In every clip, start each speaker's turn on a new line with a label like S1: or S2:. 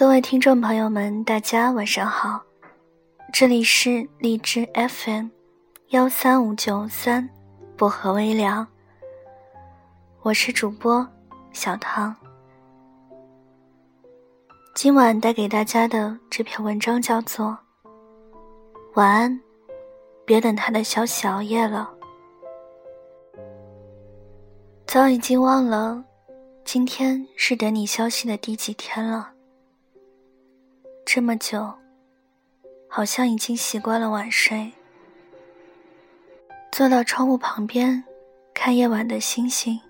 S1: 各位听众朋友们，大家晚上好，这里是荔枝 FM 幺三五九三薄荷微凉，我是主播小唐。今晚带给大家的这篇文章叫做《晚安》，别等他的消息熬夜了。早已经忘了，今天是等你消息的第几天了。这么久，好像已经习惯了晚睡。坐到窗户旁边，看夜晚的星星，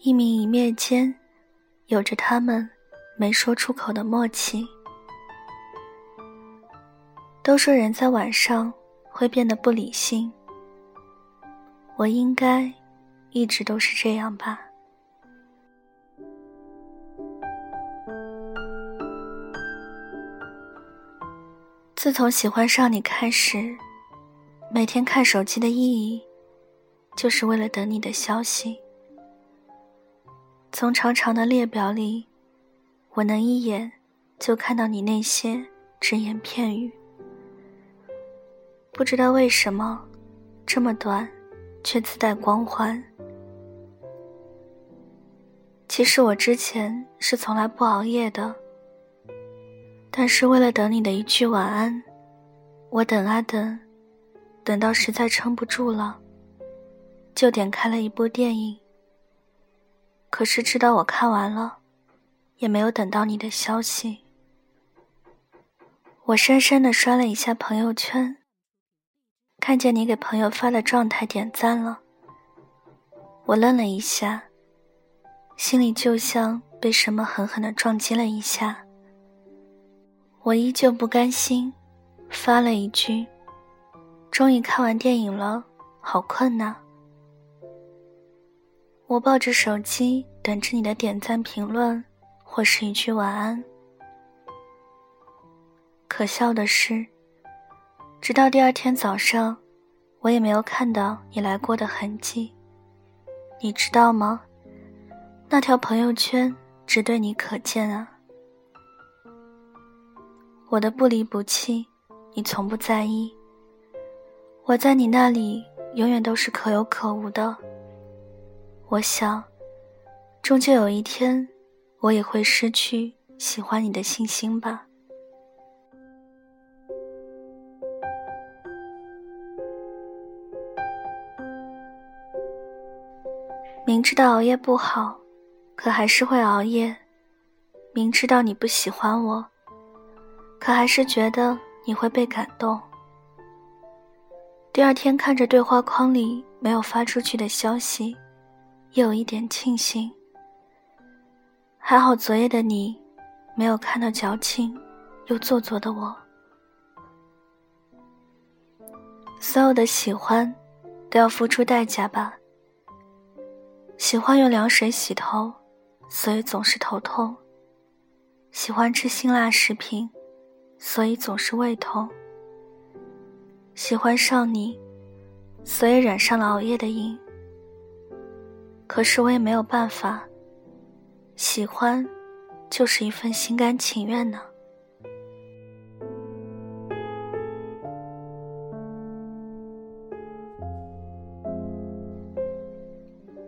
S1: 一明一灭间，有着他们没说出口的默契。都说人在晚上会变得不理性，我应该一直都是这样吧。自从喜欢上你开始，每天看手机的意义，就是为了等你的消息。从长长的列表里，我能一眼就看到你那些只言片语。不知道为什么，这么短，却自带光环。其实我之前是从来不熬夜的。但是为了等你的一句晚安，我等啊等，等到实在撑不住了，就点开了一部电影。可是直到我看完了，也没有等到你的消息。我深深的刷了一下朋友圈，看见你给朋友发的状态点赞了，我愣了一下，心里就像被什么狠狠的撞击了一下。我依旧不甘心，发了一句：“终于看完电影了，好困呐。”我抱着手机等着你的点赞、评论，或是一句晚安。可笑的是，直到第二天早上，我也没有看到你来过的痕迹。你知道吗？那条朋友圈只对你可见啊。我的不离不弃，你从不在意。我在你那里永远都是可有可无的。我想，终究有一天，我也会失去喜欢你的信心吧。明知道熬夜不好，可还是会熬夜。明知道你不喜欢我。可还是觉得你会被感动。第二天看着对话框里没有发出去的消息，又有一点庆幸。还好昨夜的你，没有看到矫情又做作的我。所有的喜欢，都要付出代价吧。喜欢用凉水洗头，所以总是头痛。喜欢吃辛辣食品。所以总是胃痛。喜欢上你，所以染上了熬夜的瘾。可是我也没有办法。喜欢，就是一份心甘情愿呢。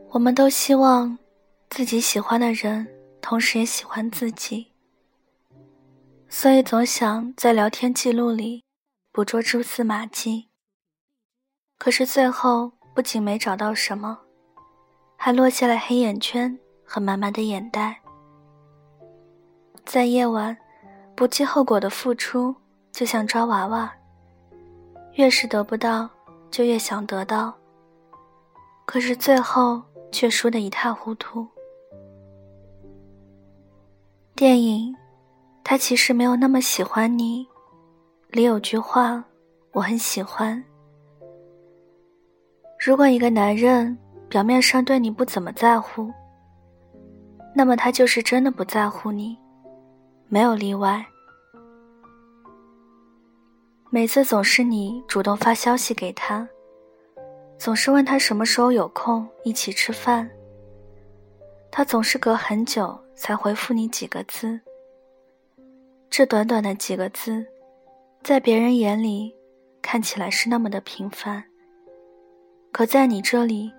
S1: 我们都希望，自己喜欢的人，同时也喜欢自己。所以总想在聊天记录里捕捉蛛丝马迹，可是最后不仅没找到什么，还落下了黑眼圈和满满的眼袋。在夜晚，不计后果的付出就像抓娃娃，越是得不到就越想得到，可是最后却输得一塌糊涂。电影。他其实没有那么喜欢你，里有句话我很喜欢。如果一个男人表面上对你不怎么在乎，那么他就是真的不在乎你，没有例外。每次总是你主动发消息给他，总是问他什么时候有空一起吃饭，他总是隔很久才回复你几个字。这短短的几个字，在别人眼里看起来是那么的平凡，可在你这里，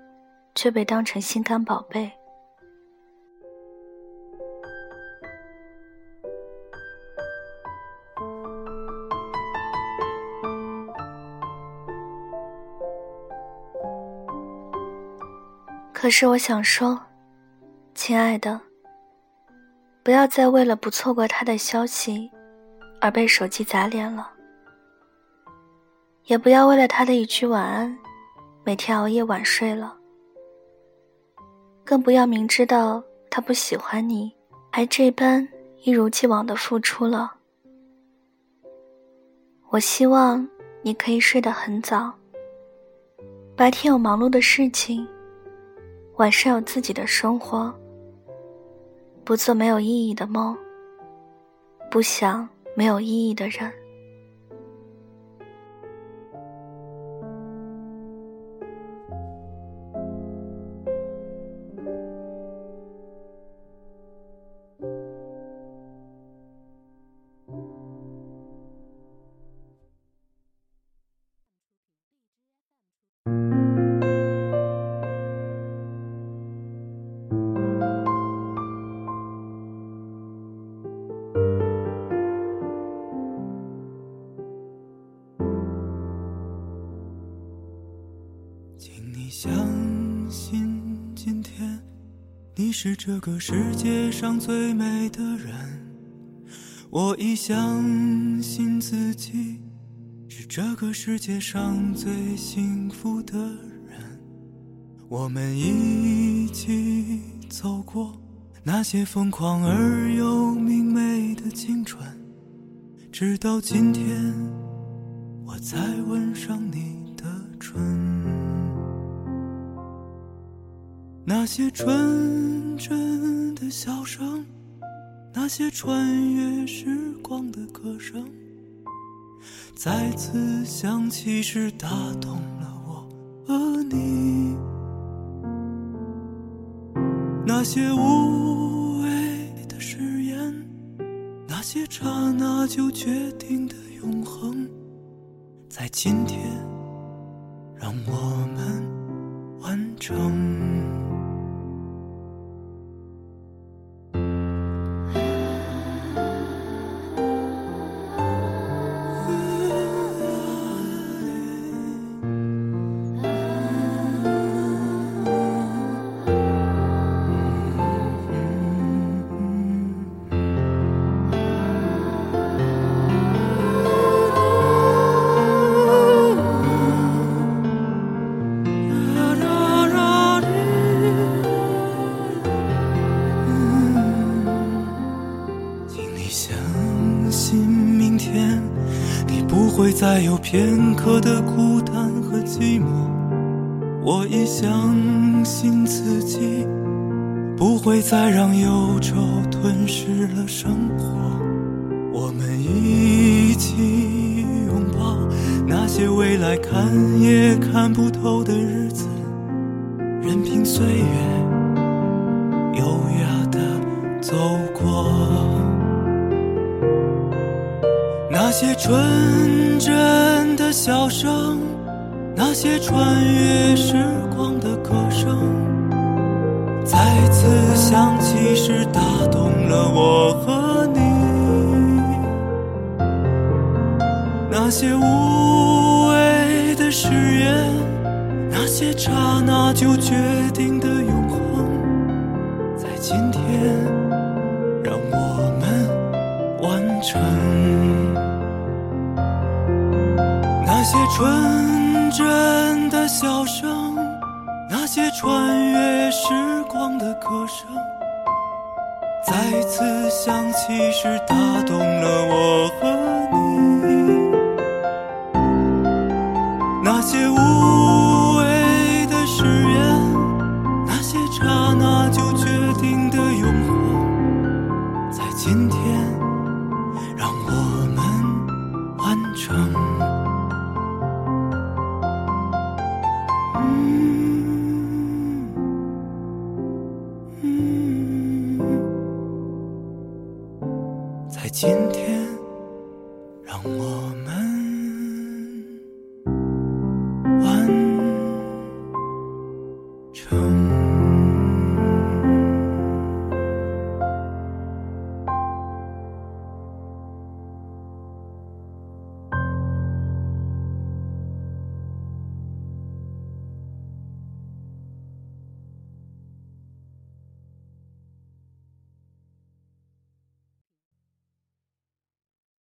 S1: 却被当成心肝宝贝。可是我想说，亲爱的，不要再为了不错过他的消息而被手机砸脸了，也不要为了他的一句晚安，每天熬夜晚睡了，更不要明知道他不喜欢你，还这般一如既往的付出了。我希望你可以睡得很早，白天有忙碌的事情。晚上有自己的生活，不做没有意义的梦，不想没有意义的人。
S2: 是这个世界上最美的人，我已相信自己是这个世界上最幸福的人。我们一起走过那些疯狂而又明媚的青春，直到今天，我才吻上你的唇。那些春真的笑声，那些穿越时光的歌声，再次响起时打动了我和你。那些无谓的誓言，那些刹那就决定的永恒，在今天让我们完成。会再有片刻的孤单和寂寞，我已相信自己不会再让忧愁吞噬了生活。我们一起拥抱那些未来看也看不透的日子，任凭岁月优雅的走那些纯真的笑声，那些穿越时光的歌声，再次响起时打动了我和你。那些无谓的誓言，那些刹那就决定的纯真的笑声，那些穿越时光的歌声，再次响起时今天。